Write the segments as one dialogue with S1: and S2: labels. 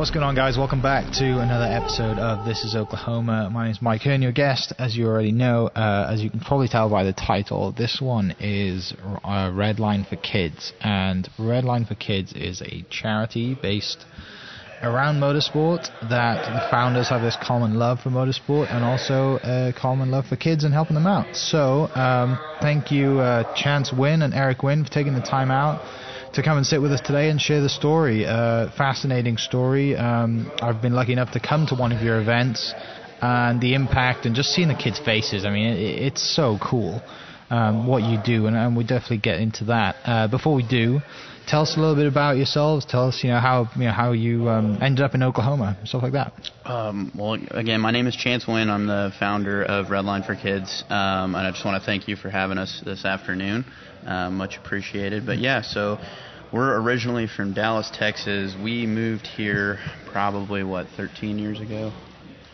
S1: What's going on, guys? Welcome back to another episode of This is Oklahoma. My name is Mike Hearn, your guest. As you already know, uh, as you can probably tell by the title, this one is uh, Redline for Kids. And Redline for Kids is a charity based around motorsport that the founders have this common love for motorsport and also a common love for kids and helping them out. So, um, thank you, uh, Chance Wynn and Eric Wynn, for taking the time out to come and sit with us today and share the story. Uh, fascinating story. Um, I've been lucky enough to come to one of your events and the impact and just seeing the kids' faces. I mean, it, it's so cool um, what you do, and, and we definitely get into that. Uh, before we do, tell us a little bit about yourselves. Tell us, you know, how you know how you um, ended up in Oklahoma, stuff like that.
S2: Um, well, again, my name is Chance Wynn. I'm the founder of Redline for Kids, um, and I just want to thank you for having us this afternoon. Uh, much appreciated. But yeah, so we're originally from Dallas, Texas. We moved here probably what 13 years ago,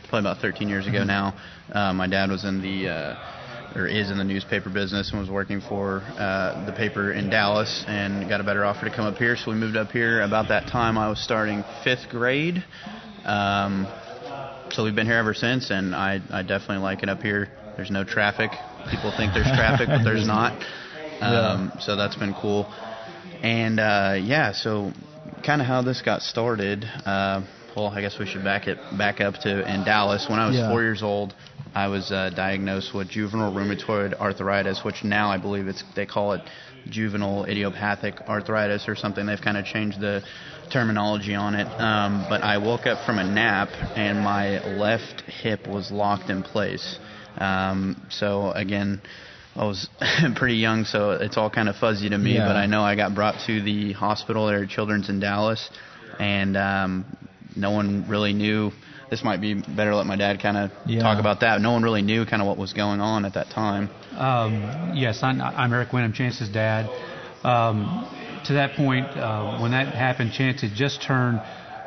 S2: probably about 13 years ago mm-hmm. now. Uh, my dad was in the uh, or is in the newspaper business and was working for uh, the paper in Dallas and got a better offer to come up here. So we moved up here. About that time, I was starting fifth grade. Um, so we've been here ever since, and I, I definitely like it up here. There's no traffic. People think there's traffic, but there's not. Um, yeah. So that's been cool. And uh, yeah, so kind of how this got started. Uh, well, I guess we should back it back up to in Dallas. When I was yeah. four years old, I was uh, diagnosed with juvenile rheumatoid arthritis, which now I believe it's they call it juvenile idiopathic arthritis or something. They've kind of changed the terminology on it. Um, but I woke up from a nap and my left hip was locked in place. Um, so again, I was pretty young, so it's all kind of fuzzy to me. Yeah. But I know I got brought to the hospital there at Children's in Dallas, and um, no one really knew. This might be better to let my dad kind of yeah. talk about that. No one really knew kind of what was going on at that time.
S3: Um, yes, I'm, I'm, Eric Wynn. I'm Chance's dad. Um, to that point, uh, when that happened, Chance had just turned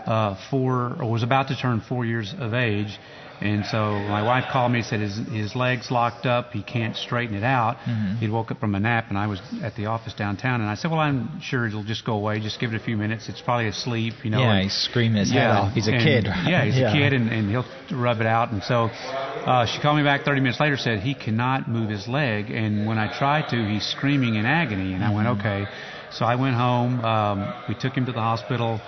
S3: uh, four, or was about to turn four years of age and so my wife called me and said his his legs locked up. He can't straighten it out. Mm-hmm. He'd woke up from a nap, and I was at the office downtown. And I said, well, I'm sure it'll just go away. Just give it a few minutes. It's probably asleep, you know.
S1: Yeah,
S3: and,
S1: he's screaming his yeah, head off. He's a
S3: and,
S1: kid.
S3: Yeah, he's yeah. a kid, and, and he'll rub it out. And so uh, she called me back 30 minutes later, said he cannot move his leg, and when I tried to, he's screaming in agony. And I went, mm-hmm. okay. So I went home. Um, we took him to the hospital.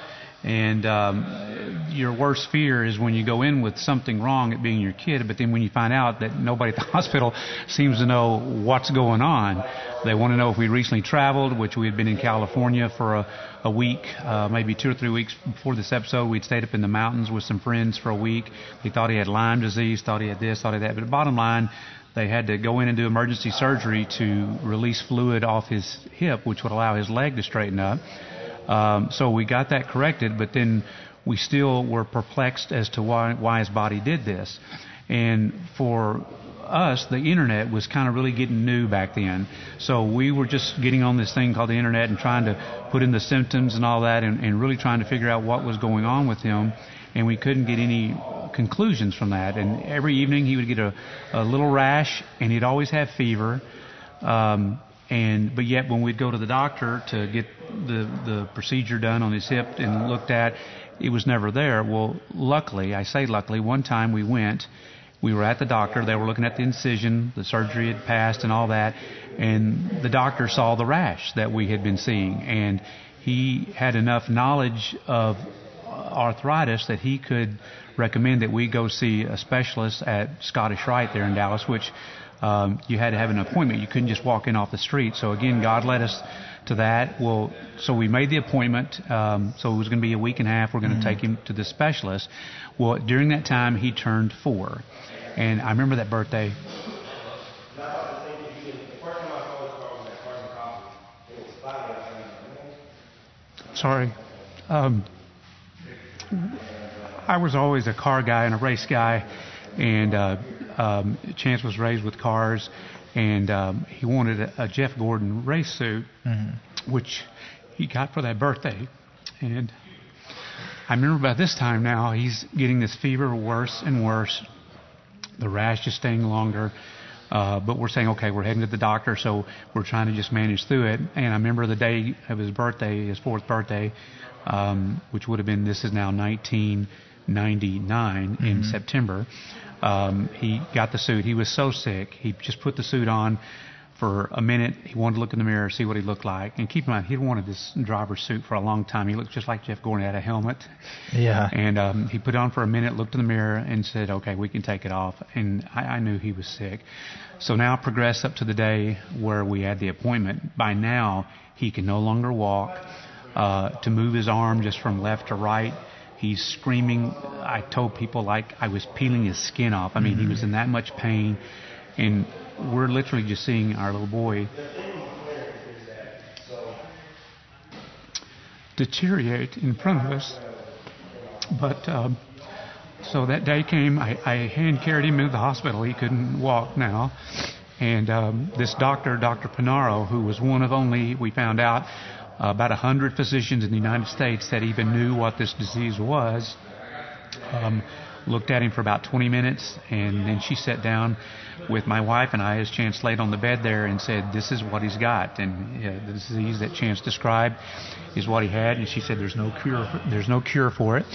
S3: And um, your worst fear is when you go in with something wrong, it being your kid, but then when you find out that nobody at the hospital seems to know what's going on, they want to know if we recently traveled, which we had been in California for a, a week, uh, maybe two or three weeks before this episode. We'd stayed up in the mountains with some friends for a week. They thought he had Lyme disease, thought he had this, thought he had that. But bottom line, they had to go in and do emergency surgery to release fluid off his hip, which would allow his leg to straighten up. Um, so we got that corrected, but then we still were perplexed as to why why his body did this. And for us, the internet was kind of really getting new back then. So we were just getting on this thing called the internet and trying to put in the symptoms and all that, and, and really trying to figure out what was going on with him. And we couldn't get any conclusions from that. And every evening he would get a, a little rash, and he'd always have fever. Um, and but yet when we'd go to the doctor to get the the procedure done on his hip and looked at, it was never there. Well, luckily, I say luckily, one time we went. We were at the doctor. They were looking at the incision. The surgery had passed and all that. And the doctor saw the rash that we had been seeing. And he had enough knowledge of arthritis that he could recommend that we go see a specialist at Scottish Rite there in Dallas, which um, you had to have an appointment. You couldn't just walk in off the street. So again, God led us to that. Well, so we made the appointment. Um, so it was going to be a week and a half. We're going to mm-hmm. take him to the specialist. Well, during that time, he turned four, and I remember that birthday. Sorry. Um, I was always a car guy and a race guy and uh, um, Chance was raised with cars, and um, he wanted a, a Jeff Gordon race suit,
S1: Mm-hmm.
S3: which he got for that birthday, and I remember by this time now he's getting this fever worse and worse. The rash is staying longer. Uh, but we're saying, okay, we're heading to the doctor, so we're trying to just manage through it. And I remember the day of his birthday, his fourth birthday, um, which would have been, this is now 1999 in September. Um, he got the suit. He was so sick. He just put the suit on for a minute. He wanted to look in the mirror, see what he looked like. And keep in mind, he'd wanted this driver's suit for a long time. He looked just like Jeff Gordon. Had a helmet.
S1: Yeah.
S3: And um, he put it on for a minute, looked in the mirror, and said, "Okay, we can take it off." And I, I knew he was sick. So now progress up to the day where we had the appointment. By now, he can no longer walk. Uh, to move his arm just from left to right, he's screaming. I told people like I was peeling his skin off. I mean, he was in that much pain, and we're literally just seeing our little boy deteriorate in front of us. But um, so that day came. I, I hand carried him into the hospital. He couldn't walk now. And um, this doctor, Dr. Panaro, who was one of only, we found out, uh, about 100 physicians in the United States that even knew what this disease was, um, looked at him for about 20 minutes. And then she sat down with my wife and I, as Chance laid on the bed there, and said, This is what he's got. And uh, the disease that Chance described is what he had. And she said, There's no cure, there's no cure for it.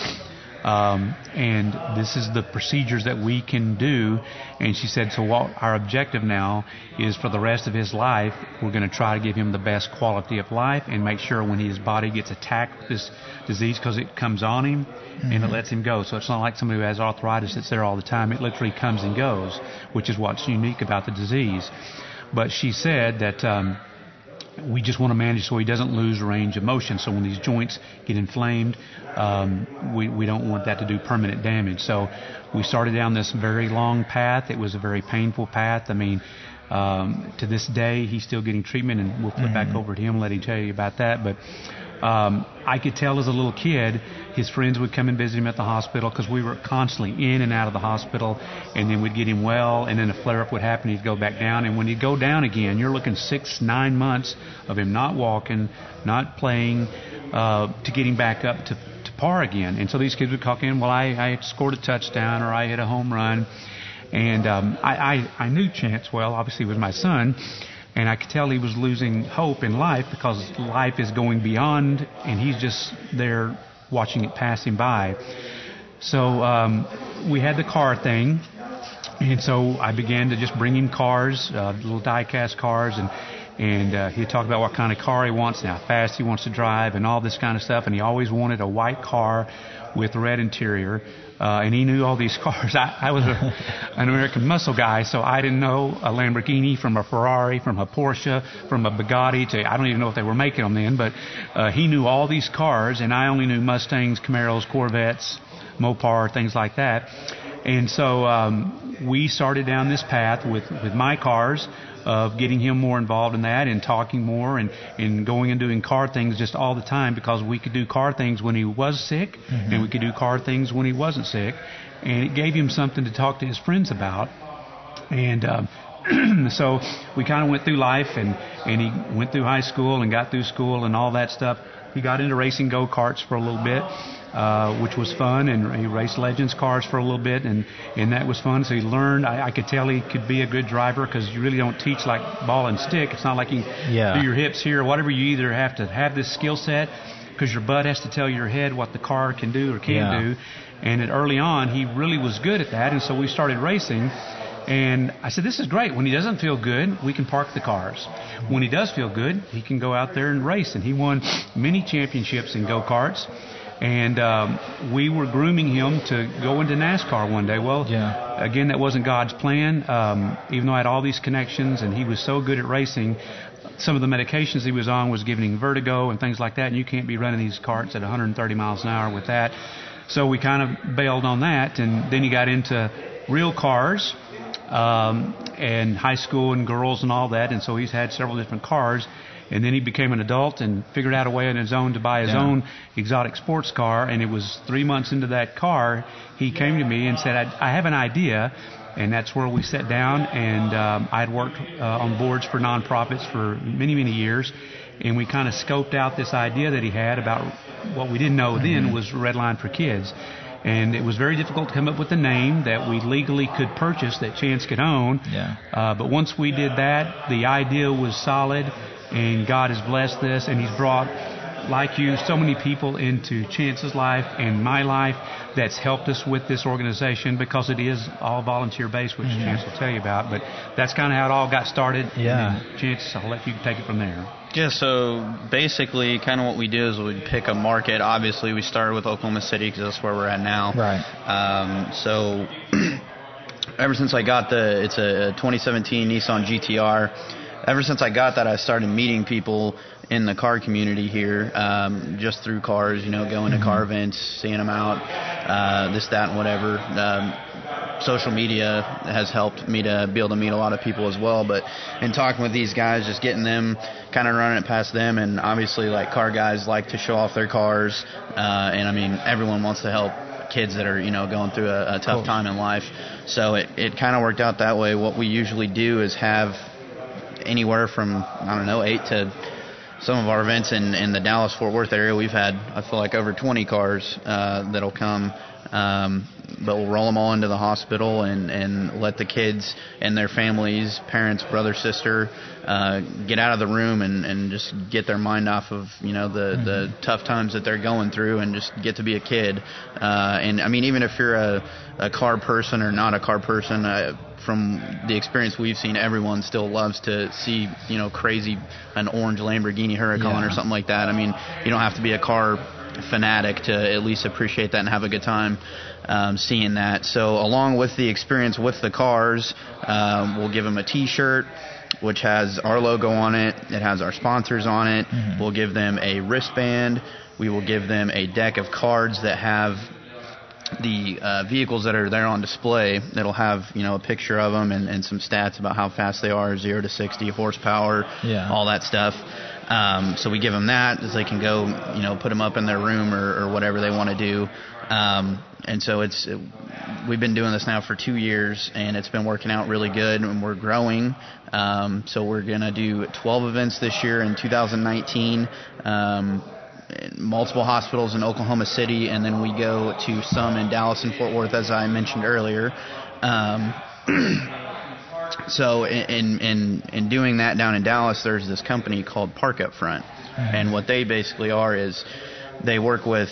S3: Um, and this is the procedures that we can do. And she said, so what our objective now is for the rest of his life, we're going to try to give him the best quality of life and make sure when his body gets attacked with this disease, because it comes on him and it lets him go. So it's not like somebody who has arthritis that's there all the time. It literally comes and goes, which is what's unique about the disease. But she said that. Um, we just want to manage so he doesn't lose range of motion. So when these joints get inflamed, um, we, we don't want that to do permanent damage. So we started down this very long path. It was a very painful path. I mean, um, to this day, he's still getting treatment, and we'll flip back over to him, let him tell you about that. But um, I could tell as a little kid, his friends would come and visit him at the hospital because we were constantly in and out of the hospital, and then we'd get him well, and then a flare up would happen, he'd go back down, and when he'd go down again, you're looking six, nine months of him not walking, not playing, uh, to getting back up to, to par again. And so these kids would call in, well, I, I scored a touchdown or I hit a home run. And um, I, I, I knew Chance well, obviously, was my son. And I could tell he was losing hope in life because life is going beyond, and he's just there watching it pass him by. So um, we had the car thing, and so I began to just bring him cars, uh, little die-cast cars, and and uh, he'd talk about what kind of car he wants and how fast he wants to drive and all this kind of stuff. And he always wanted a white car with red interior. Uh, and he knew all these cars. I, I was a, an American muscle guy, so I didn't know a Lamborghini from a Ferrari, from a Porsche, from a Bugatti. To I don't even know if they were making them then, but uh, he knew all these cars, and I only knew Mustangs, Camaros, Corvettes, Mopar, things like that. And so um, we started down this path with with my cars of getting him more involved in that and talking more and, and going and doing car things just all the time because we could do car things when he was sick
S1: Mm-hmm.
S3: and we could do car things when he wasn't sick. And it gave him something to talk to his friends about. And um, so we kind of went through life and, and he went through high school and got through school and all that stuff. He got into racing go karts for a little bit, uh, which was fun, and he raced Legends cars for a little bit, and, and that was fun. So he learned. I, I could tell he could be a good driver because you really don't teach like ball and stick. It's not like you
S1: Yeah.
S3: do your hips here or whatever. You either have to have this skill set because your butt has to tell your head what the car can do or can
S1: Yeah.
S3: do. And at early on, he really was good at that, and so we started racing. And I said, This is great. When he doesn't feel good, we can park the cars. When he does feel good, he can go out there and race. And he won many championships in go karts. And um, we were grooming him to go into NASCAR one day. Well,
S1: Yeah.
S3: again, that wasn't God's plan. Um, even though I had all these connections and he was so good at racing, some of the medications he was on was giving him vertigo and things like that. And you can't be running these carts at 130 miles an hour with that. So we kind of bailed on that. And then he got into real cars um, and high school and girls and all that. And so he's had several different cars. And then he became an adult and figured out a way on his own to buy his
S1: Yeah.
S3: own exotic sports car. And it was three months into that car, he came to me and said, I, I have an idea. And that's where we sat down. And um, I had worked uh, on boards for nonprofits for many, many years. And we kind of scoped out this idea that he had about what we didn't know then was Redline for Kids. And it was very difficult to come up with a name that we legally could purchase that Chance could own.
S1: Yeah.
S3: Uh, but once we did that, the idea was solid, and God has blessed this, and He's brought, like you, so many people into Chance's life and my life that's helped us with this organization because it is all volunteer based, which Chance will tell you about. But that's kind of how it all got started.
S1: Yeah.
S3: Chance, I'll let you take it from there.
S2: Yeah, so basically, kind of what we do is we pick a market. Obviously, we started with Oklahoma City because that's where we're at now.
S1: Right.
S2: Um, so, ever since I got the, it's a 2017 Nissan GTR. Ever since I got that, I started meeting people in the car community here, um, just through cars. You know, going to car events, seeing them out, uh, this, that, and whatever. Um, social media has helped me to be able to meet a lot of people as well. But in talking with these guys, just getting them, kind of running it past them, and obviously like car guys like to show off their cars, uh, and I mean everyone wants to help kids that are you know going through a, a tough
S1: Cool.
S2: time in life. So it it kind of worked out that way. What we usually do is have anywhere from I don't know eight to some of our events in, in the Dallas Fort Worth area, we've had I feel like over 20 cars uh, that'll come. Um, but we'll roll them all into the hospital and, and let the kids and their families, parents, brother, sister, uh, get out of the room and, and just get their mind off of you know the the tough times that they're going through and just get to be a kid. Uh, and I mean, even if you're a, a car person or not a car person, uh, from the experience we've seen, everyone still loves to see, you know, crazy an orange Lamborghini Huracan
S1: Yeah.
S2: or something like that. I mean, you don't have to be a car fanatic to at least appreciate that and have a good time um, seeing that. So, along with the experience with the cars, um, we'll give them a T-shirt. Which has our logo on it. It has our sponsors on it. We'll give them a wristband. We will give them a deck of cards that have the uh, vehicles that are there on display that'll have you know a picture of them and, and some stats about how fast they are zero to 60 horsepower
S1: Yeah.
S2: all that stuff. Um, so we give them that as they can go you know put them up in their room or, or whatever they want to do. Um, and so it's we've been doing this now for two years and it's been working out really good and we're growing. Um, so we're gonna do 12 events this year in 2019 um, multiple hospitals in Oklahoma City, and then we go to some in Dallas and Fort Worth, as I mentioned earlier. Um, so in, in in doing that down in Dallas, there's this company called Park Up Front, and what they basically are is they work with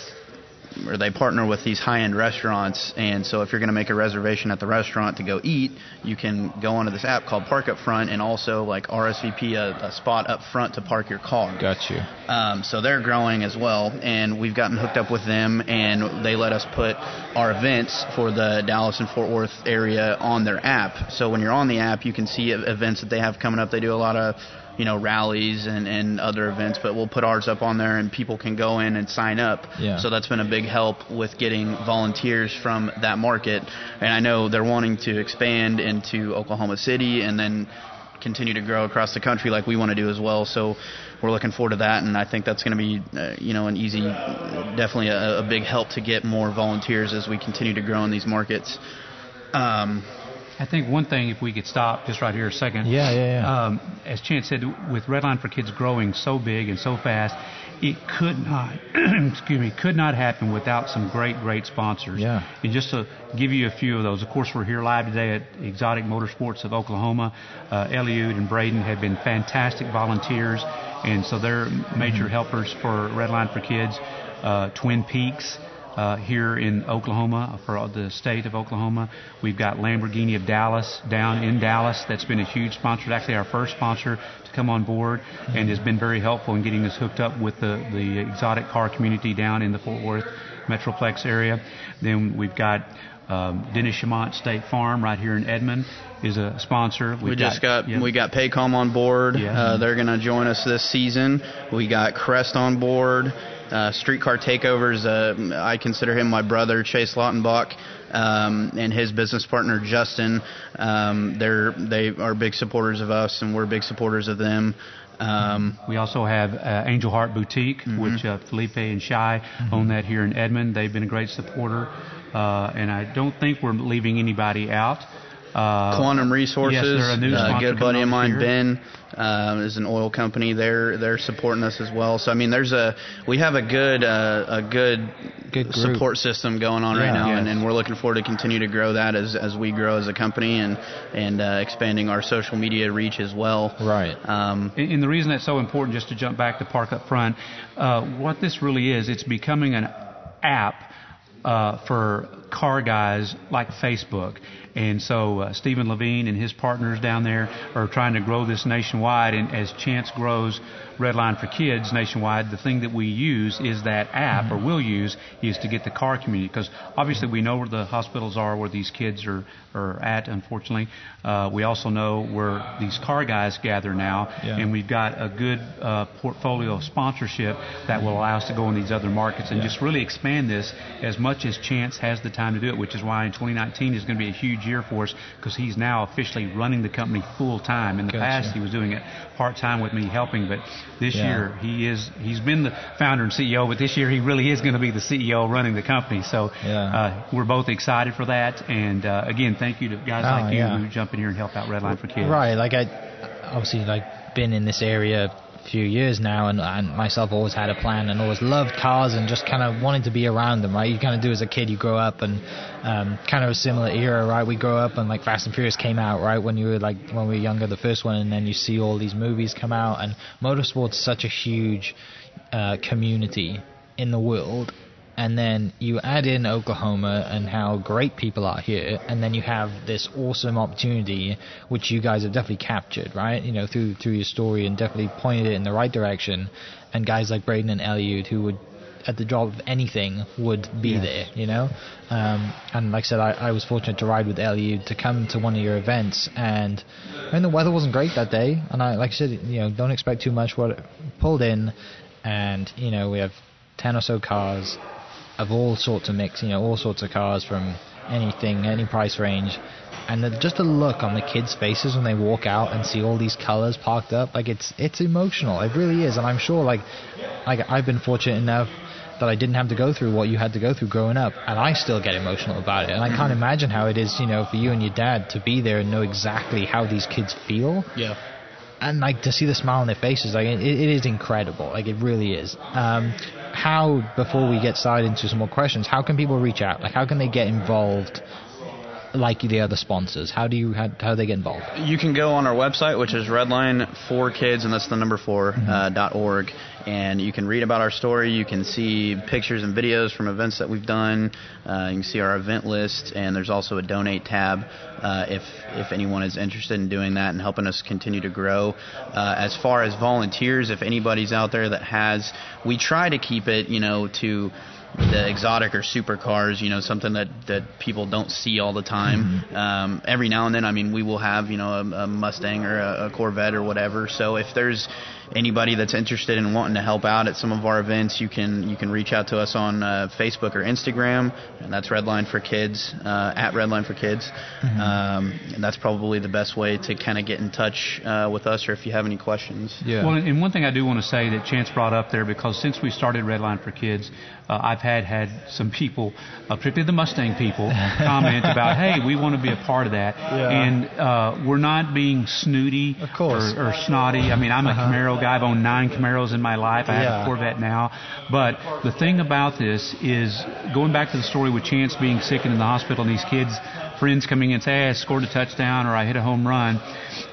S2: or they partner with these high-end restaurants and so if you're going to make a reservation at the restaurant to go eat you can go onto this app called park up front and also like rsvp a, a spot up front to park your car
S1: Got you.
S2: um, so they're growing as well, and we've gotten hooked up with them, and they let us put our events for the Dallas and Fort Worth area on their app. So when you're on the app, you can see events that they have coming up. They do a lot of, you know, rallies and, and other events, but we'll put ours up on there, and people can go in and sign up.
S1: Yeah.
S2: So that's been a big help with getting volunteers from that market, and I know they're wanting to expand into Oklahoma City, and then continue to grow across the country like we want to do as well. So we're looking forward to that, and I think that's going to be, uh, you know, an easy, definitely a, a big help to get more volunteers as we continue to grow in these markets. Um,
S3: I think one thing, if we could stop just right here a second.
S1: Yeah, yeah, yeah.
S3: Um, as Chance said, with Redline for Kids growing so big and so fast, it could not, excuse me, could not happen without some great, great sponsors.
S1: Yeah.
S3: And just to give you a few of those, of course, we're here live today at Exotic Motorsports of Oklahoma. Uh, Eliud and Braden have been fantastic volunteers, and so they're major helpers for Redline for Kids. Uh, Twin Peaks uh, here in Oklahoma for the state of Oklahoma. We've got Lamborghini of Dallas down in Dallas. That's been a huge sponsor. Actually, our first sponsor to come on board and has been very helpful in getting us hooked up with the, the exotic car community down in the Fort Worth Metroplex area. Then we've got um, Dennis Chamont State Farm right here in Edmond is a sponsor. We've
S2: we just got
S3: yeah.
S2: we got Paycom on board.
S3: Yeah.
S2: Uh, they're going to join us this season. We got Crest on board. Uh, Streetcar Takeovers. Uh, I consider him my brother, Chase Lautenbach, um, and his business partner Justin. Um, they're they are big supporters of us, and we're big supporters of them. Um,
S3: We also have uh, Angel Heart Boutique, which uh, Felipe and Shy own that here in Edmond. They've been a great supporter, uh, and I don't think we're leaving anybody out. Uh,
S2: Quantum Resources,
S3: Yes, they're a new
S2: uh, good buddy of mine,
S3: over
S2: Ben, uh, is an oil company. They're they're supporting us as well. So I mean, there's a we have a good uh, a good,
S1: Good
S2: support system going on right
S1: Yeah.
S2: now, and,
S3: Yes.
S2: and we're looking forward to continue to grow that as as we grow as a company and and uh, expanding our social media reach as well.
S1: Right.
S2: Um,
S3: And and the reason that's so important, just to jump back to Park Up Front, uh, what this really is, it's becoming an app uh, for car guys like Facebook. And so uh, Stephen Levine and his partners down there are trying to grow this nationwide. And as Chance grows Redline for Kids nationwide, the thing that we use is that app, or will use, is to get the car community. Because obviously we know where the hospitals are, where these kids are, are at, unfortunately. Uh, we also know where these car guys gather now.
S1: Yeah.
S3: And we've got a good uh, portfolio of sponsorship that will allow us to go in these other markets and just really expand this as much as Chance has the time to do it, which is why in 2019 is going to be a huge year for us because he's now officially running the company full time. In the
S1: Gotcha.
S3: past, he was doing it part time with me helping, but this
S1: Yeah.
S3: year he is he's been the founder and CEO, but this year he really is going to be the CEO running the company. So
S1: Yeah.
S3: uh, we're both excited for that. And uh, again, thank you to guys
S1: Oh,
S3: like you
S1: yeah.
S3: who jump in here and help out Redline for Kids.
S1: Right, like I obviously like been in this area few years now, and, and myself always had a plan and always loved cars and just kind of wanted to be around them. Right, you kind of do as a kid, you grow up and um, kind of a similar era, right? We grow up and like Fast and Furious came out, right? When you were like when we were younger, the first one, and then you see all these movies come out, and motorsport's such a huge uh, community in the world and then you add in Oklahoma and how great people are here, and then you have this awesome opportunity, which you guys have definitely captured, right? You know, through through your story and definitely pointed it in the right direction. And guys like Braden and Eliud, who would, at the drop of anything, would be there, you know. Um, and like I said, I, I was fortunate to ride with Eliud to come to one of your events, and I mean the weather wasn't great that day, and I like I said, you know, don't expect too much. What pulled in, and you know we have ten or so cars of all sorts of mix, you know, all sorts of cars from anything, any price range. And the, just the look on the kids' faces when they walk out and see all these colors parked up, like it's it's emotional. It really is, and I'm sure like like I've been fortunate enough that I didn't have to go through what you had to go through growing up, and I still get emotional about it. And I can't imagine how it is, you know, for you and your dad to be there and know exactly how these kids feel
S2: yeah.
S1: and like to see the smile on their faces, like it, it is incredible. Like it really is. Um, how before we get started into some more questions, how can people reach out? Like how can they get involved? Like the other sponsors, how do you how, how do they get involved?
S2: You can go on our website, which is Redline for Kids, and that's the number 4 uh, dot org, and you can read about our story. You can see pictures and videos from events that we've done. Uh, you can see our event list, and there's also a donate tab uh, if if anyone is interested in doing that and helping us continue to grow. Uh, as far as volunteers, if anybody's out there that has, we try to keep it, you know, to the exotic or supercars, you know, something that, that people don't see all the time. Um, every now and then, I mean, we will have, you know, a, a Mustang or a, a Corvette or whatever. So if there's anybody that's interested in wanting to help out at some of our events, you can you can reach out to us on uh, Facebook or Instagram, and that's Redline for Kids uh, at Redline for Kids, um, and that's probably the best way to kind of get in touch uh, with us, or if you have any questions.
S1: Yeah.
S3: Well, and one thing I do want to say that Chance brought up there, because since we started Redline for Kids, uh, I've had had some people, uh, particularly the Mustang people, comment about, hey, we want to be a part of that. And uh, we're not being snooty
S1: Of course.
S3: Or, or snotty. I mean, I'm a Camaro guy. I've owned nine Camaros in my life. I have
S1: Yeah.
S3: a Corvette now. But the thing about this is going back to the story with Chance being sick and in the hospital, and these kids, friends coming in and say, hey, I scored a touchdown or I hit a home run.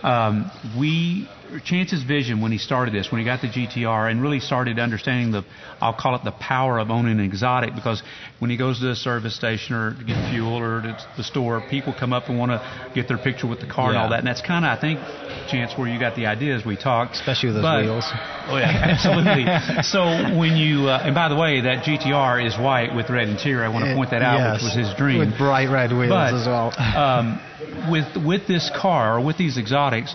S3: Um, we Chance's vision when he started this, when he got the GTR, and really started understanding the, I'll call it the power of owning an exotic, because when he goes to the service station or to get fuel or to the store, people come up and want to get their picture with the car and all that, and that's kind of, I think, Chance, where you got the idea as we talked.
S1: Especially with those
S3: But-
S1: wheels.
S3: Oh yeah, absolutely. so when you, uh, and by the way, that GTR is white with red interior. I want to point that out, which was his dream
S1: With bright red wheels
S3: but,
S1: as well.
S3: um, with with this car or with these exotics,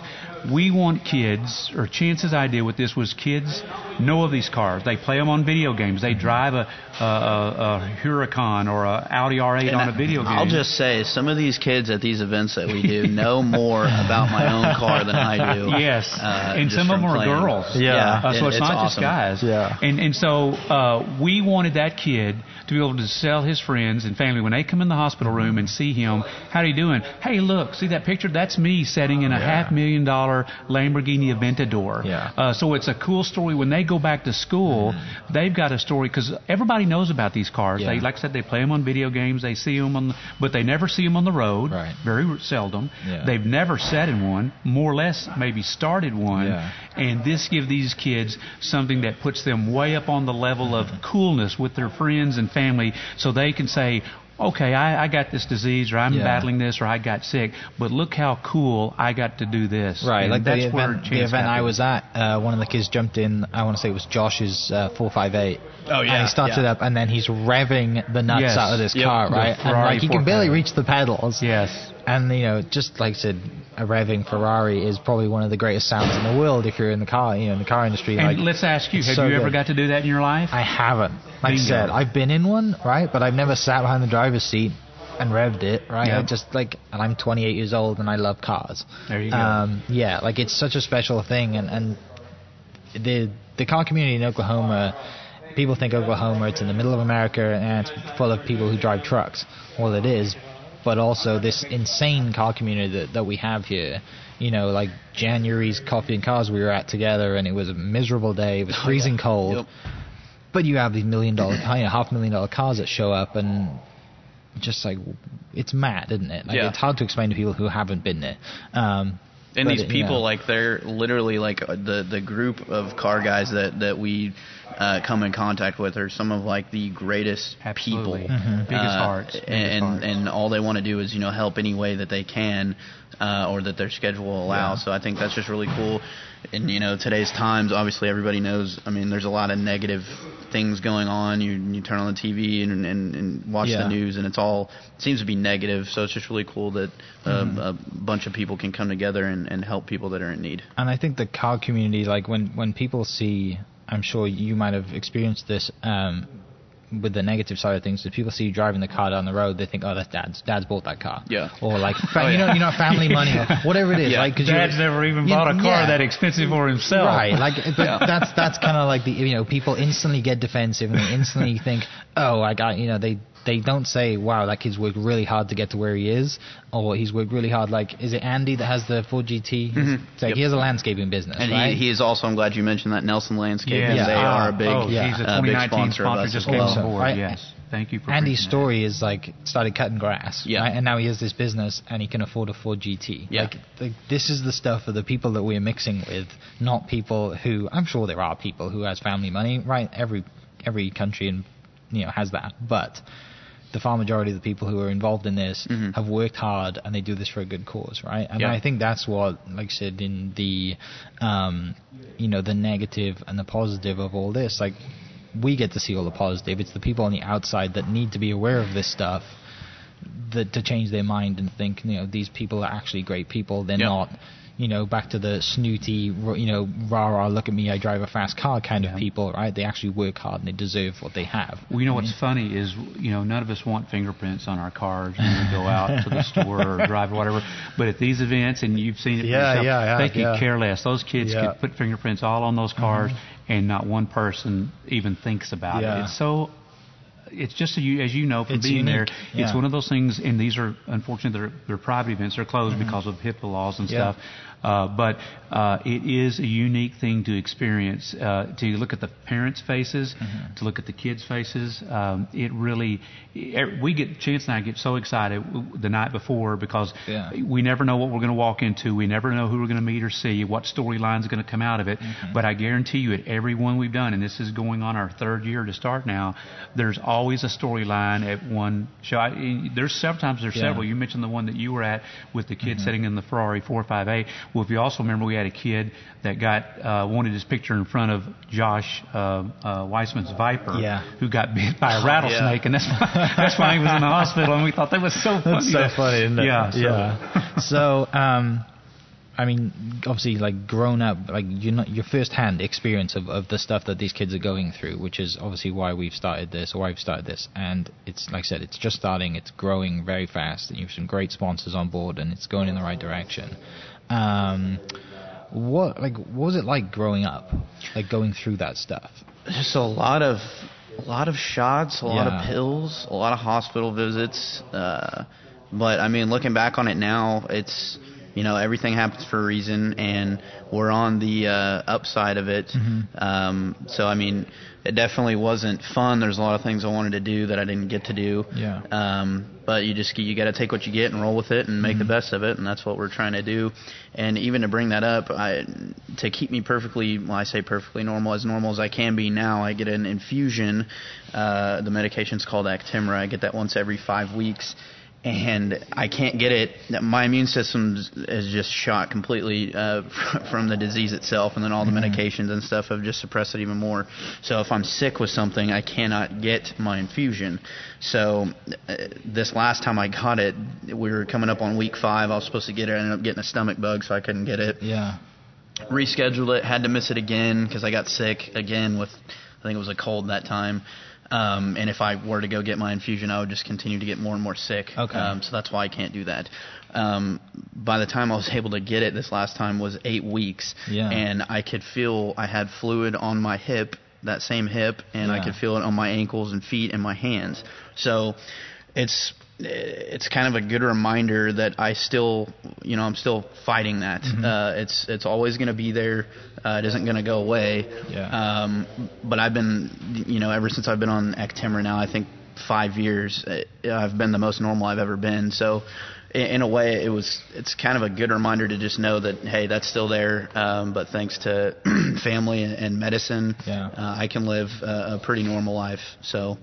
S3: we want kids, or Chance's idea with this was kids know of these cars. They play them on video games. They drive a, a, a, a Huracan or a Audi R8
S2: And
S3: on a video game.
S2: I'll just say, some of these kids at these events that we do know more about my own car than I do.
S3: Yes,
S2: uh,
S3: and some of them are
S2: playing.
S3: girls.
S1: Yeah.
S3: Uh, so
S2: it-
S3: it's, not
S2: awesome.
S3: just guys.
S1: Yeah.
S3: And and so uh, we wanted that kid to be able to sell his friends and family when they come in the hospital room and see him. How are you doing? Hey, look, see that picture? That's me sitting in a half million dollar Lamborghini Aventador.
S1: Yeah.
S3: Uh, so it's a cool story. When they go back to school, they've got a story because everybody knows about these cars.
S1: Yeah.
S3: They, like I said, they play them on video games. They see them on, the, but they never see them on the road.
S1: Right.
S3: Very seldom.
S1: Yeah.
S3: They've never sat in one. More or less, maybe started one.
S1: Yeah.
S3: And this gives these kids something that puts them way up on the level of coolness with their friends and family, so they can say. Okay, I, I got this disease, or I'm
S1: Yeah.
S3: battling this, or I got sick. But look how cool I got to do this.
S1: Right,
S3: And
S1: like
S3: that's
S1: the
S3: where
S1: event, the event
S3: got
S1: I was at, uh, one of the kids jumped in. I want to say it was Josh's uh, 458.
S2: Oh, yeah,
S1: And he starts
S2: yeah.
S1: it up, and then he's revving the nuts
S3: Yes.
S1: out of this
S2: Yep.
S1: car, right? And like he can barely reach the pedals.
S3: Yes.
S1: And you know, just like I said, a revving Ferrari is probably one of the greatest sounds in the world if you're in the car, you know, in the car industry.
S3: And
S1: like,
S3: let's ask you: Have
S1: so
S3: you ever
S1: good.
S3: got to do that in your life?
S1: I haven't. Like I said, I've been in one, right? But I've never sat behind the driver's seat and revved it, right?
S3: Yeah.
S1: I just like, and I'm 28 years old and I love cars.
S3: There you go.
S1: Um, yeah, like it's such a special thing, and and the the car community in Oklahoma. People think Oklahoma, it's in the middle of America and it's full of people who drive trucks. Well, it is, but also this insane car community that, that we have here. You know, like January's Coffee and Cars we were at together, and it was a miserable day. It was freezing cold.
S2: Yep.
S1: But you have these million dollar, you know, half million dollar cars that show up, and just like it's mad, isn't it? Like
S2: Yeah.
S1: it's hard to explain to people who haven't been there. Um,
S2: And these
S1: it-
S2: people,
S1: yeah.
S2: like they're literally like uh, the the group of car guys that that we uh, come in contact with are some of like the greatest
S3: Absolutely.
S2: people,
S1: Mm-hmm.
S3: Biggest
S2: uh,
S3: hearts, biggest
S2: and
S3: hearts.
S2: and all they want to do is you know help any way that they can, uh, or that their schedule will allow.
S1: Yeah.
S2: So I think that's just really cool. And you know today's times, obviously everybody knows. I mean, there's a lot of negative things going on. You you turn on the TV and and, and watch
S1: Yeah.
S2: the news, and it's all seems to be negative. So it's just really cool that um,
S1: Mm-hmm.
S2: a bunch of people can come together and, and help people that are in need.
S1: and I think the car community, like when when people see, I'm sure you might have experienced this. Um, with the negative side of things, if people see you driving the car down the road, they think, "Oh, that's dad's. Dad's bought that car."
S2: Yeah.
S1: Or like, fa-
S2: Oh,
S1: you know, you know, family money or whatever it is,
S2: Yeah.
S1: right? Because
S3: Dad's never even
S1: you-
S3: bought a car
S1: yeah.
S3: that expensive for himself.
S1: Right, like but that's that's kind of like the you know people instantly get defensive and they instantly think, oh, I got you know they they don't say, wow, that kid's worked really hard to get to where he is, or he's worked really hard. Like, is it Andy that has the Ford GT?
S2: Mm-hmm. Yep.
S1: he has a landscaping business,
S2: And
S1: right?
S2: he, he is also, I'm glad you mentioned that, Nelson Landscaping.
S3: Yes.
S2: They
S1: Ah,
S2: are a big,
S3: oh,
S1: yeah.
S3: he's a
S2: uh, big
S3: 2019
S2: sponsor of us
S3: just came
S2: well.
S3: on board.
S1: Right.
S3: Yes. Thank you for
S1: Andy's story is like started cutting grass,
S2: Yeah.
S1: right? and now he has this business and he can afford a Ford GT.
S2: Yeah.
S1: Like, like this is the stuff of the people that we're mixing with, not people who I'm sure there are people who has family money, right? Every every country and you know has that, but the far majority of the people who are involved in this
S2: Mhm.
S1: have worked hard and they do this for a good cause, right? And
S2: Yeah.
S1: I think that's what, like I said, in the, um, you know, the negative and the positive of all this, like we get to see all the positive. It's the people on the outside that need to be aware of this stuff that to change their mind and think, you know, these people are actually great people. They're
S2: Yeah.
S1: not, you know, back to the snooty, r- you know, rah rah, look at me, I drive a fast car kind of people, right? They actually work hard and they deserve what they have.
S3: Well, you know what's funny is, you know, none of us want fingerprints on our cars when we go out to the store or drive or whatever. But at these events, and you've seen it
S1: Yeah,
S3: yourself,
S1: yeah, yeah,
S3: they could
S1: yeah.
S3: care less. Those kids
S1: Yeah.
S3: could put fingerprints all on those cars, mm-hmm. and not one person even thinks about
S1: Yeah.
S3: it. It's so. It's just a, you- as you know from
S1: It's
S3: being there.
S1: unique,
S3: It's one of those things, and these are unfortunately they're, they're private events. They're closed because of HIPAA laws and
S1: Mm-hmm. Yeah.
S3: stuff. Uh, but uh, it is a unique thing to experience. Uh, to look at the parents' faces,
S1: Mm-hmm.
S3: to look at the kids' faces. Um, it really, we get Chance and I get so excited the night before because
S1: Yeah.
S3: we never know what we're going to walk into. We never know who we're going to meet or see, what storyline is going to come out of it.
S1: Mm-hmm.
S3: But I guarantee you, at every one we've done, and this is going on our third year to start now, there's always a storyline at one show. I, there's several times there's
S1: Yeah. Mm-hmm.
S3: several. You mentioned the one that you were at with the kid sitting in the Ferrari 458. Well, if you also remember, we had a kid that got uh, wanted his picture in front of Josh uh, uh, Weissman's Viper,
S1: Yeah.
S3: who got bit by a rattlesnake, and that's why, that's why he was in the hospital. And we thought that was so funny.
S1: That's so funny, isn't it?
S3: Yeah. So.
S1: Yeah. so, um, I mean, obviously, like grown up, like you're not your first-hand experience of, of the stuff that these kids are going through, which is obviously why we've started this, or why we've started this, and it's like I said, it's just starting, it's growing very fast, and you have some great sponsors on board, and it's going in the right direction. Um, what like what was it like growing up, like going through that stuff?
S2: Just a lot of a lot of shots, a lot
S1: Yeah.
S2: of pills, a lot of hospital visits. Uh, but I mean, looking back on it now, it's you know everything happens for a reason, and we're on the uh, upside of it. Um, so I mean, it definitely wasn't fun. There's a lot of things I wanted to do that I didn't get to do.
S1: Yeah.
S2: Um, but you just you got to take what you get and roll with it and make the best of it, and that's what we're trying to do. And even to bring that up, I to keep me perfectly, well, I say perfectly normal, as normal as I can be now. I get an infusion. Uh, the medication's called Actemra. I get that once every five weeks. And I can't get it. My immune system is just shot completely uh, from the disease itself, and then all the medications and stuff have just suppressed it even more. So if I'm sick with something, I cannot get my infusion. So uh, this last time I got it, we were coming up on week five. I was supposed to get it. I ended up getting a stomach bug, so I couldn't get it.
S1: Yeah.
S2: Rescheduled it. Had to miss it again because I got sick again with, I think it was a cold that time. Um, and if I were to go get my infusion, I would just continue to get more and more sick.
S1: Okay.
S2: Um, so that's why I can't do that. Um, by the time I was able to get it this last time was eight weeks.
S1: Yeah.
S2: And I could feel I had fluid on my hip, that same hip, and I could feel it on my ankles and feet and my hands. So it's it's kind of a good reminder that I still, you know, I'm still fighting that.
S1: Mm-hmm.
S2: Uh, it's it's always going to be there. Uh, it isn't going to go away.
S1: Yeah.
S2: Um, but I've been, you know, ever since I've been on Actemra now, I think five years, uh, I've been the most normal I've ever been. So. In in a way, it was. It's kind of a good reminder to just know that hey, that's still there. Um, but thanks to family and, and medicine,
S1: Yeah.
S2: uh, I can live a, a pretty normal life. So,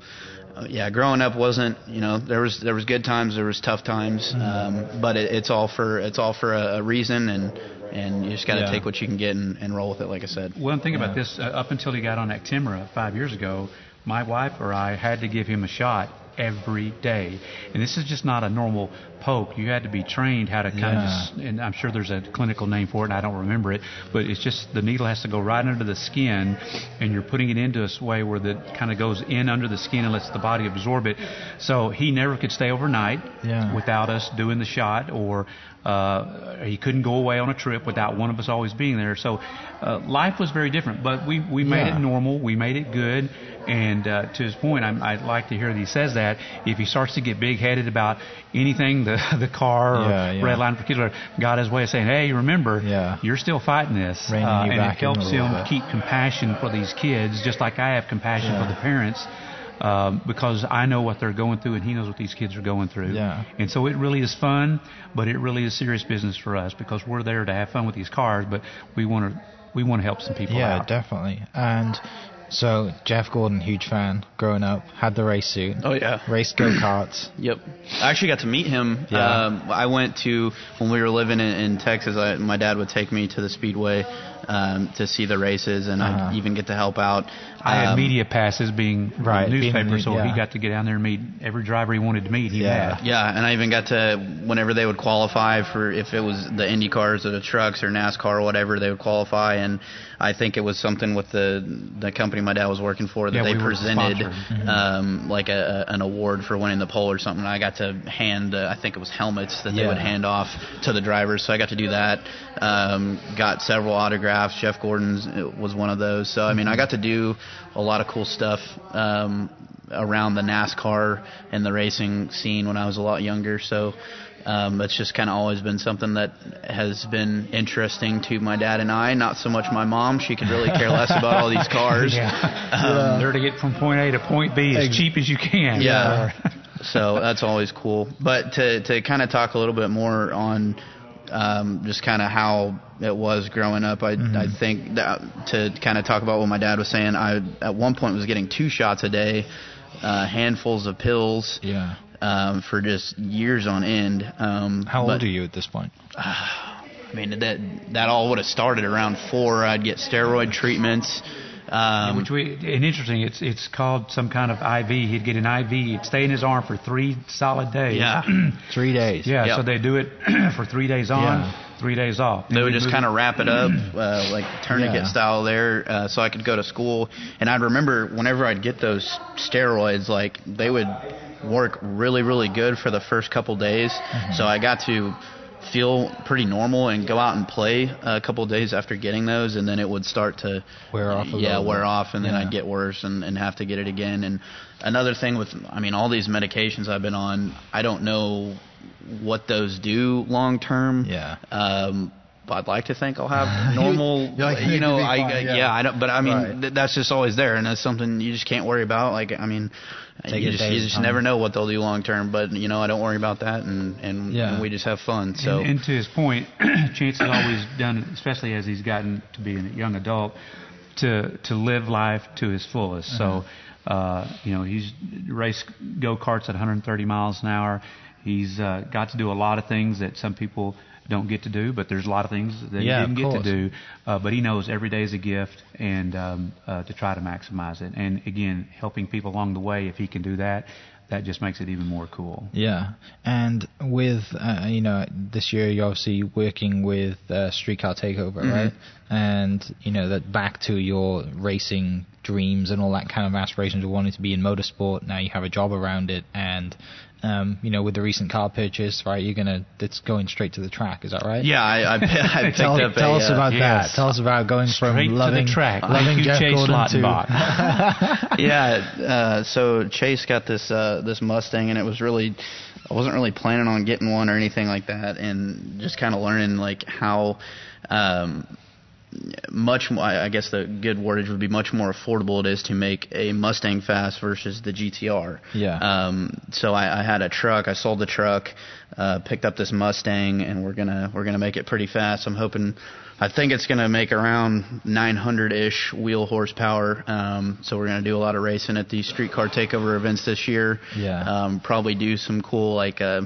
S2: yeah, growing up wasn't you know there was there was good times, there was tough times, um, but it, it's all for it's all for a, a reason, and and you just got to
S1: Yeah.
S2: take what you can get and, and roll with it, like I said.
S3: One thing about
S1: Yeah.
S3: this, uh, up until he got on Actemra five years ago, my wife or I had to give him a shot every day. And this is just not a normal poke. You had to be trained how to kind
S1: Yeah.
S3: of and I'm sure there's a clinical name for it, and I don't remember it, but it's just the needle has to go right under the skin, and you're putting it into a way where the kind of goes in under the skin and lets the body absorb it. So he never could stay overnight
S1: Yeah.
S3: without us doing the shot, or uh, he couldn't go away on a trip without one of us always being there. So uh, life was very different, but we, we made
S1: Yeah.
S3: it normal. We made it good. And uh, to his point, I'm, I'd like to hear that he says that if he starts to get big headed about anything, the the car or
S1: Yeah, yeah.
S3: red line for kids, or got his way of saying, "Hey, remember,
S1: Yeah.
S3: you're still fighting this," uh, and it helps him
S1: bit.
S3: keep compassion for these kids, just like I have compassion for the parents. Um, because I know what they're going through, and he knows what these kids are going through.
S1: Yeah.
S3: And so it really is fun, but it really is serious business for us because we're there to have fun with these cars, but we want to we want to help some people
S1: Yeah,
S3: out.
S1: definitely. And so Jeff Gordon, huge fan, growing up, had the race suit,
S2: Oh yeah.
S1: raced go karts.
S2: Yep. I actually got to meet him.
S1: Yeah.
S2: Um, I went to when we were living in, in Texas. I, my dad would take me to the speedway um, to see the races, and
S1: Uh-huh.
S2: I'd even get to help out.
S3: I had
S2: Um,
S3: media passes being
S1: Right,
S3: the
S1: being
S3: newspaper,
S1: the-
S3: so
S1: yeah.
S3: he got to get down there and meet every driver he wanted to meet. He
S1: Yeah.
S3: had.
S2: Yeah, and I even got to whenever they would qualify for if it was the Indy cars or the trucks or NASCAR or whatever, they would qualify, and I think it was something with the the company my dad was working for that
S3: Yeah,
S2: they
S3: we
S2: presented
S3: sponsored.
S2: um, like a, an award for winning the pole or something. I got to hand uh, I think it was helmets that they would hand off to the drivers, so I got to do that. Um, got several autographs. Jeff Gordon's uh, was one of those. So I mean, I got to do a lot of cool stuff. Um, around the NASCAR and the racing scene when I was a lot younger. So um, it's just kind of always been something that has been interesting to my dad and I. Not so much my mom; she could really care less about all these cars.
S3: Yeah.
S2: Um,
S3: There to get from point A to point B as
S1: Ex-
S3: cheap as you can.
S2: Yeah. so that's always cool. But to to kind of talk a little bit more on um, just kind of how it was growing up, I I think that to kind of talk about what my dad was saying, I at one point was getting two shots a day, uh, handfuls of pills.
S1: Yeah.
S2: Um, for just years on end. Um,
S1: How
S2: but-
S1: old are you at this point?
S2: I mean, that that all would have started around four. I'd get steroid treatments. Um,
S3: Which we and interesting, it's it's called some kind of IV. He'd get an IV. It'd stay in his arm for three solid days.
S2: yeah,
S1: Three days.
S3: Yeah,
S2: Yep.
S3: so they do it for three days on,
S1: Yeah.
S3: Three days off.
S2: They would just kind of wrap it up, uh, like tourniquet
S1: Yeah.
S2: style there, uh, so I could go to school. And I'd remember whenever I'd get those steroids, like they would work really, really good for the first couple days.
S1: Mm-hmm.
S2: So I got to feel pretty normal and go out and play a couple days after getting those, and then it would start to
S1: Wear off a
S2: yeah, wear off, and then
S1: Yeah.
S2: I'd get worse and, and have to get it again. And another thing with, I mean, all these medications I've been on, I don't know what those do long term.
S1: Yeah.
S2: Um, but I'd like to think I'll have normal,
S1: like,
S2: you know, I
S1: fine,"
S2: yeah.
S1: yeah.
S2: I don't, but I mean,
S1: Right.
S2: th- that's just always there, and that's something you just can't worry about. Like, I mean,
S1: Take
S2: you just you just never know what they'll do long term. But you know, I don't worry about that, and and,
S1: Yeah.
S2: and we just have fun. So
S3: And, and to his point, Chance has always done, especially as he's gotten to be a young adult, to to live life to his fullest. So, uh, you know, he's raced go karts at 130 miles an hour. He's uh, got to do a lot of things that some people don't get to do, but there's a lot of things that
S1: Yeah,
S3: he didn't get to do. Uh, but he knows every day is a gift, and um, uh, to try to maximize it. And again, helping people along the way, if he can do that, that just makes it even more cool.
S1: Yeah, and with uh, you know this year you're obviously working with uh, Streetcar Takeover, right? And you know that back to your racing dreams and all that kind of aspirations of wanting to be in motorsport. Now you have a job around it, and um, you know with the recent car purchase, right? You're gonna it's going straight to the track. Is that right?
S2: yeah, I I, I picked
S1: Tell,
S2: up
S1: tell
S2: a,
S1: us
S2: uh,
S1: about
S3: yes.
S1: that. Tell us about going
S3: Straight
S1: from loving
S3: to the track,
S1: loving
S3: like you
S1: Jeff
S3: Chase
S1: Gordon
S3: Lautenbach.
S1: to
S2: yeah. Uh, so Chase got this uh, this Mustang, and it was really I wasn't really planning on getting one or anything like that, and just kind of learning like how. Um, much more, I I guess the good wordage would be much more affordable it is to make a Mustang Fast versus the GTR.
S1: Yeah.
S2: Um, so I, I had a truck. I sold the truck, uh, picked up this Mustang, and we're gonna we're gonna make it pretty fast. I'm hoping. I think it's gonna make around 900-ish wheel horsepower. Um, so we're gonna do a lot of racing at these streetcar takeover events this year.
S1: Yeah.
S2: Um, probably do some cool like. Uh,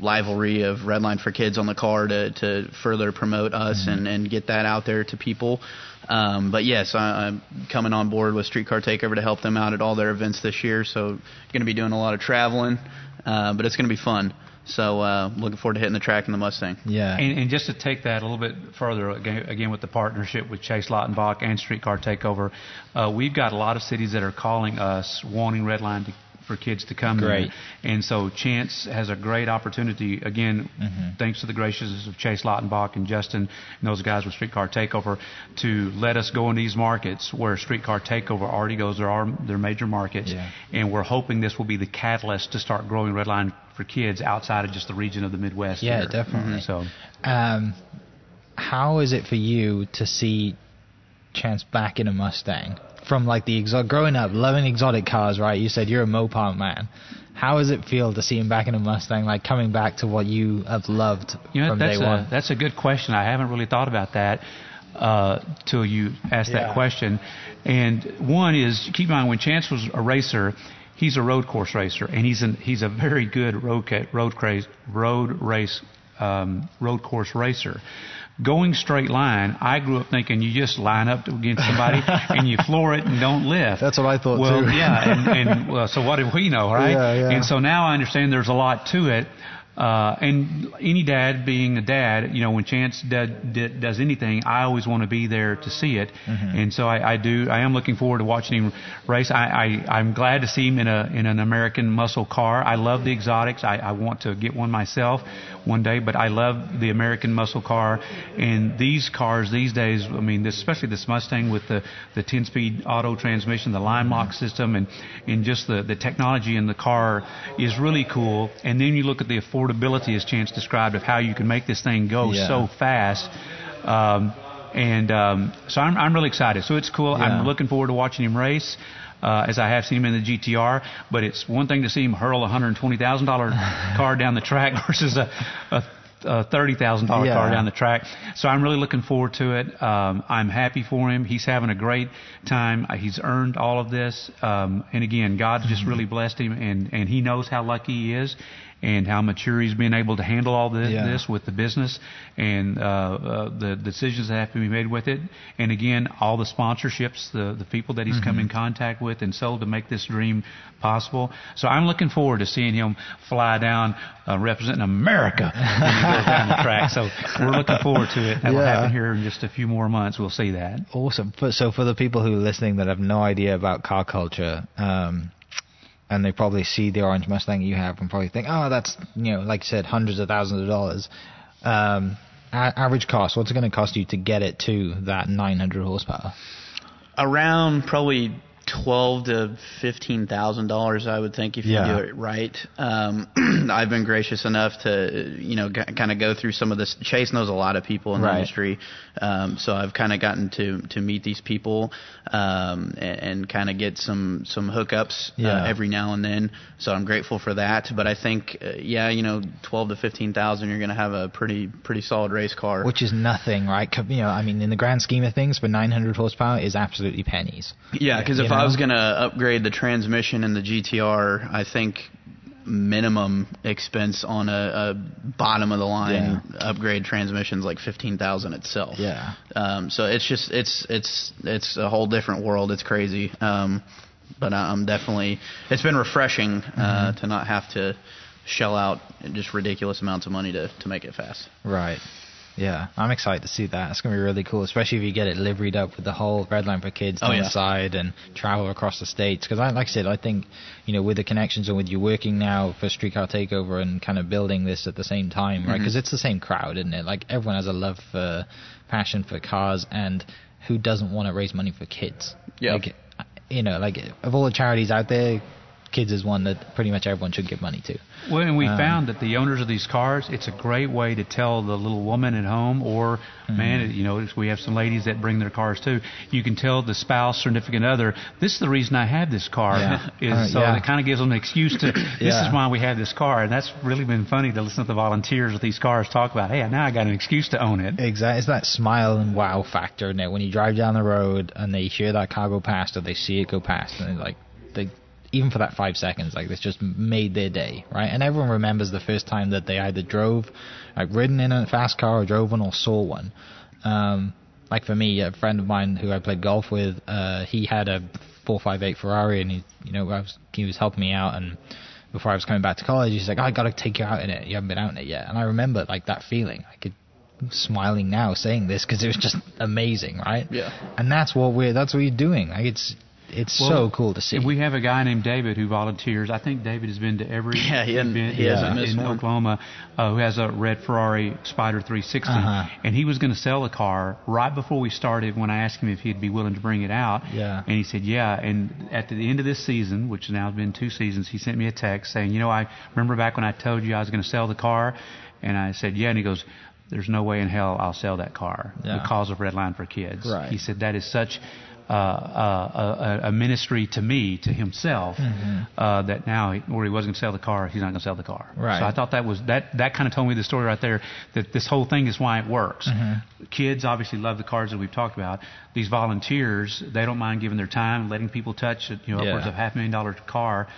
S2: Livery of Redline for Kids on the car to, to further promote us
S1: Mm-hmm.
S2: and, and get that out there to people. Um, but yes, I, I'm coming on board with Streetcar Takeover to help them out at all their events this year. So going to be doing a lot of traveling, uh, but it's going to be fun. So uh, looking forward to hitting the track in the Mustang.
S1: yeah.
S3: And, and just to take that a little bit further, again, again with the partnership with Chase Lautenbach and Streetcar Takeover, uh, we've got a lot of cities that are calling us wanting Redline to, for kids to come
S1: Great.
S3: there. And so Chance has a great opportunity, again, thanks to the graciousness of Chase Lautenbach and Justin and those guys with Streetcar Takeover, to let us go in these markets where Streetcar Takeover already goes. There are their major markets.
S1: Yeah.
S3: And we're hoping this will be the catalyst to start growing Redline for kids outside of just the region of the Midwest.
S1: Yeah,
S3: here.
S1: definitely.
S3: So.
S1: Um, how is it for you to see Chance back in a Mustang from like the exo- growing up loving exotic cars? Right, you said you're a Mopar man. How does it feel to see him back in a Mustang, like coming back to what you have loved
S3: You know,
S1: from
S3: that's
S1: day
S3: a,
S1: one?
S3: that's a good question. I haven't really thought about that uh, till you asked
S1: Yeah.
S3: that question. And one is keep in mind when Chance was a racer, he's a road course racer, and he's an, he's a very good road road craze, road race um, road course racer. Going straight line, I grew up thinking you just line up against somebody and you floor it and don't lift.
S1: That's what I thought
S3: well,
S1: too.
S3: yeah, and, and well, so what do we know, right?
S1: Yeah, yeah.
S3: And so now I understand there's a lot to it. Uh, and any dad being a dad, you know, when Chance did, does anything, I always want to be there to see it.
S1: Mm-hmm.
S3: And so I, I do. I am looking forward to watching him race. I, I I'm glad to see him in a in an American muscle car. I love the exotics. I, I want to get one myself one day, but I love the American muscle car. And these cars these days, I mean, this, especially this Mustang with the the 10-speed auto transmission, the line lock system, and and just the the technology in the car is really cool. And then you look at the affordability, as Chance described, of how you can make this thing go
S1: Yeah.
S3: so fast. Um, and um, so I'm, I'm really excited. So it's cool.
S1: Yeah.
S3: I'm looking forward to watching him race. Uh, as I have seen him in the GTR, but it's one thing to see him hurl a hundred twenty thousand dollar car down the track versus a, a, a thirty thousand dollar
S1: Yeah.
S3: car down the track. So I'm really looking forward to it. Um, I'm happy for him. He's having a great time. Uh, He's earned all of this. Um, and again, God's just really blessed him, and and he knows how lucky he is. And how mature he's been able to handle all this,
S1: Yeah.
S3: this with the business and uh, uh, the decisions that have to be made with it. And again, all the sponsorships, the the people that he's come in contact with, and sold to make this dream possible. So I'm looking forward to seeing him fly down uh, representing America when he goes down the track. So we're looking forward to it. That will
S1: Yeah.
S3: happen here in just a few more months. We'll see that.
S1: Awesome. So for the people who are listening that have no idea about car culture, um, and they probably see the orange Mustang you have and probably think, oh, that's you know, like you said, hundreds of thousands of dollars. Um, a- average cost. What's it going to cost you to get it to that 900 horsepower?
S2: around probably twelve to fifteen thousand dollars, I would think, if
S1: Yeah.
S2: you do it right. Um, I've been gracious enough to, you know, g- kind of go through some of this. Chase knows a lot of people in
S1: Right.
S2: the industry, um, so I've kind of gotten to to meet these people um, and, and kind of get some some hookups
S1: Yeah.
S2: uh, every now and then. So I'm grateful for that. But I think, uh, yeah, you know, twelve to fifteen thousand, you're going to have a pretty pretty solid race car.
S1: Which is nothing, right? You know, I mean, in the grand scheme of things, for 900 horsepower is absolutely pennies.
S2: Yeah, because if
S1: know?
S2: I was going to upgrade the transmission in the GTR, I think minimum expense on a, a bottom of the line upgrade transmission's like fifteen thousand itself.
S1: Yeah.
S2: Um, so it's just it's it's it's a whole different world. It's crazy. Um, but I'm definitely it's been refreshing uh, to not have to shell out just ridiculous amounts of money to to make it fast.
S1: Right. Yeah, I'm excited to see that. It's going to be really cool, especially if you get it liveried up with the whole Redline for Kids
S2: Oh,
S1: on
S2: yeah.
S1: the side and travel across the states. Because, I, like I said, I think, you know, with the connections and with you working now for Streetcar Takeover and kind of building this at the same time, right?
S2: Mm-hmm.
S1: Because it's the same crowd, isn't it? Like, everyone has a love for, passion for cars, and who doesn't want to raise money for kids?
S2: Yeah.
S1: Like, you know, like, of all the charities out there, kids is one that pretty much everyone should give money to.
S3: Well, and we
S1: Um,
S3: found that the owners of these cars, it's a great way to tell the little woman at home, or
S1: Mm-hmm.
S3: man, you know, we have some ladies that bring their cars too. You can tell the spouse, significant other, this is the reason I have this car.
S1: Yeah.
S3: Is
S1: Uh,
S3: so
S1: yeah.
S3: it kind of gives them an excuse to. This
S1: Yeah.
S3: is why we have this car, and that's really been funny to listen to the volunteers with these cars talk about. Hey, now I got an excuse to own it.
S1: Exactly. It's that smile and wow factor it. When you drive down the road and they hear that car go past or they see it go past, and they're like, they, even for that five seconds, like this just made their day, right? And everyone remembers the first time that they either drove, like ridden in a fast car or drove one or saw one. Um, like for me, a friend of mine who I played golf with, uh, he had a 458 Ferrari, and he, you know, I was, he was helping me out, and before I was coming back to college, he's like, I got to take you out in it. You haven't been out in it yet, and I remember like that feeling. I could smiling now saying this because it was just amazing, right?
S2: Yeah.
S1: And that's what we're that's what you're doing. Like it's it's
S3: Well,
S1: so cool to see.
S3: We have a guy named David who volunteers. I think David has been to every
S2: Yeah, he
S3: event
S2: he hasn't
S3: in, in
S2: one.
S3: Oklahoma uh, who has a red Ferrari Spider 360.
S1: Uh-huh.
S3: And he was going to sell the car right before we started when I asked him if he'd be willing to bring it out.
S1: Yeah.
S3: And he said, yeah. And at the end of this season, which now has been two seasons, he sent me a text saying, you know, I remember back when I told you I was going to sell the car? And I said, yeah. And he goes, there's no way in hell I'll sell that car
S1: Yeah.
S3: because of Redline for Kids.
S1: Right.
S3: He said that is such uh, uh, a, a ministry to me, to himself, uh, that now he, where he wasn't going to sell the car, he's not going to sell the car.
S1: Right.
S3: So I thought that was that that kind of told me the story right there that this whole thing is why it works. Kids obviously love the cars that we've talked about. These volunteers, they don't mind giving their time, letting people touch, you know,
S1: Yeah.
S3: upwards of half a million dollar car.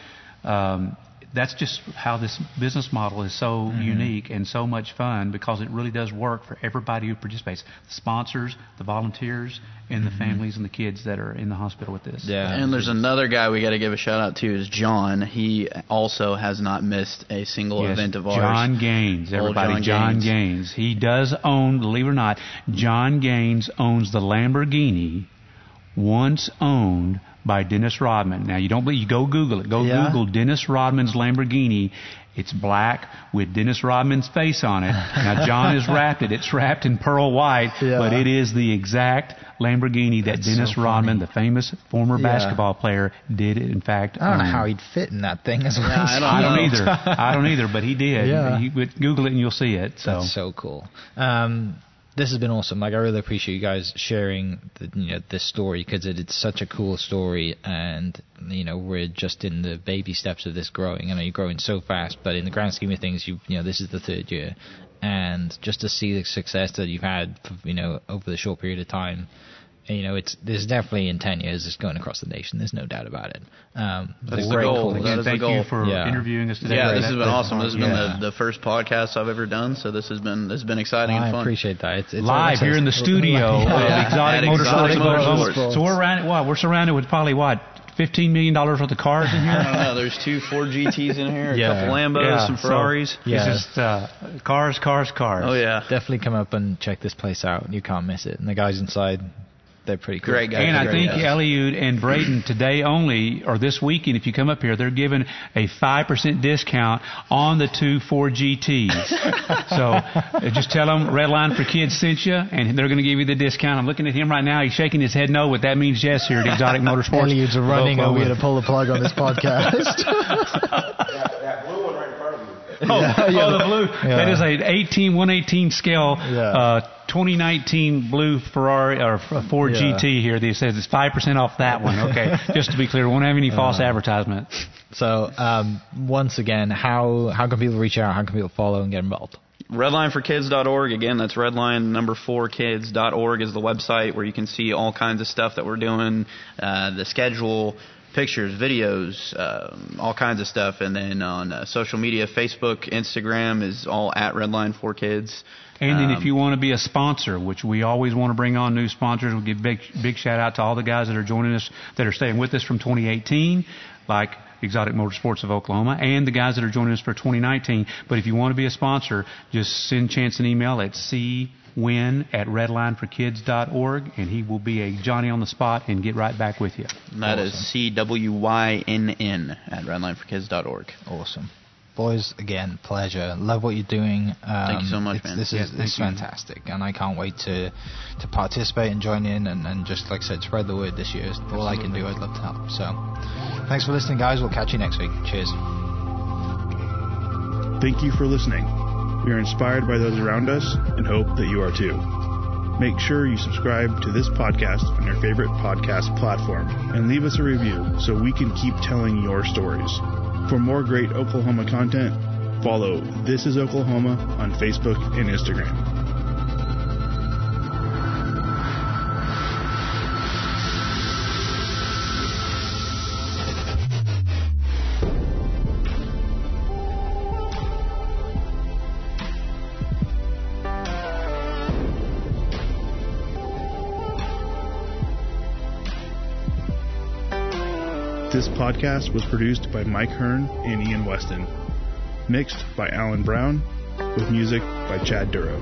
S3: Um, that's just how this business model is so mm-hmm. unique and so much fun because it really does work for everybody who participates the sponsors, the volunteers, and the mm-hmm. families and the kids that are in the hospital with this.
S1: yeah.
S2: And there's another guy we got to give a shout out to is John. He also has not missed a single
S3: Yes,
S2: event of ours.
S3: John Gaines,
S2: Old
S3: everybody.
S2: John
S3: John,
S2: Gaines.
S3: Gaines. He does own, believe it or not, John Gaines owns the Lamborghini once owned by Dennis Rodman. Now you don't believe, you go Google it. Go
S1: Yeah.
S3: Google Dennis Rodman's Lamborghini. It's black with Dennis Rodman's face on it. Now John has wrapped it. It's wrapped in pearl white,
S1: Yeah.
S3: but it is the exact Lamborghini that
S1: That's
S3: Dennis
S1: so
S3: Rodman, the famous former
S1: Yeah.
S3: basketball player, did in fact
S1: I don't know how he'd fit in that thing as well.
S2: Yeah, I don't
S3: I don't either. I don't either, but he did.
S1: Yeah.
S3: You, Google it and you'll see it. So,
S1: That's so cool. Um, this has been awesome. Like I really appreciate you guys sharing the, you know this story because it, it's such a cool story, and you know we're just in the baby steps of this growing. I know you're growing so fast, but in the grand scheme of things, you you know this is the third year, and just to see the success that you've had, you know, over the short period of time. You know, it's there's definitely in ten years it's going across the nation. There's no doubt about it. Um,
S2: That's the goal.
S1: calling.
S2: That
S3: Again,
S2: the
S3: thank
S2: goal.
S3: you for
S1: Yeah.
S3: interviewing us today.
S2: Yeah, this has been awesome. This has been
S1: Yeah.
S2: the, the first podcast I've ever done, so this has been this has been exciting and fun.
S1: I appreciate that. It's, it's
S3: live here in the studio
S1: Yeah.
S3: of
S2: Yeah.
S3: Exotic
S2: At
S3: Motorsports.
S2: Exotic
S3: Oklahoma.
S2: Motorsports.
S3: So we're around. What? We're surrounded with probably what? Fifteen million dollars worth of cars in
S2: I
S3: here.
S2: don't know. There's two Ford GTS in here, a couple Lambos,
S3: Yeah,
S2: some
S3: so-
S2: Ferraris.
S1: Yeah.
S3: It's just uh, cars, cars, cars.
S2: Oh yeah.
S1: Definitely come up and check this place out. You can't miss it. And the guys inside, they're pretty cool.
S2: Great guys.
S3: And I think
S2: guys.
S3: Eliud and Braden today only, or this weekend, if you come up here, they're giving a five percent discount on the two Ford GTS. so uh, just tell them Redline for Kids sent you, and they're going to give you the discount. I'm looking at him right now; he's shaking his head no, but that means yes here at Exotic Motorsports.
S1: Eliud's running over
S3: Oklahoma.
S1: here to pull the plug on this podcast. Yeah, that blue one right in front of you.
S3: Oh, oh, the blue.
S1: Yeah.
S3: That is a 18 118 scale
S1: Yeah.
S3: uh, 2019 blue Ferrari or F- Ford
S1: Yeah.
S3: GT here. That says it's five percent off that one. Okay, just to be clear, we won't have any false advertisement.
S1: so, um, once again, how how can people reach out? How can people follow and get involved?
S2: Redlineforkids.org. Again, that's redline number four kids.org is the website where you can see all kinds of stuff that we're doing, uh, the schedule, pictures, videos, um, all kinds of stuff. And then on uh, social media, Facebook, Instagram is all at Redline for Kids.
S3: And then if
S2: Um,
S3: you want to be a sponsor, which we always want to bring on new sponsors, we'll give big big shout out to all the guys that are joining us that are staying with us from 2018, like Exotic Motorsports of Oklahoma, and the guys that are joining us for 2019. But if you want to be a sponsor, just send Chance an email at cwynn at redlineforkids.org, and he will be a Johnny on the spot and get right back with you.
S2: That is C W Y N N at redlineforkids.org.
S1: Awesome. Boys, again, pleasure. Love what you're doing. Um,
S2: Thank you so much, man.
S1: This
S3: Yeah,
S1: is
S3: thank
S1: this is fantastic, and I can't wait to to participate and join in, and, and just like I said, spread the word this year. It's all I can do. I'd love to help. So, thanks for listening, guys. We'll catch you next week. Cheers.
S4: Thank you for listening. We are inspired by those around us and hope that you are too. Make sure you subscribe to this podcast on your favorite podcast platform and leave us a review so we can keep telling your stories. For more great Oklahoma content, follow This is Oklahoma on Facebook and Instagram. This podcast was produced by Mike Hearn and Ian Weston. Mixed by Alan Brown, with music by Chad Duro.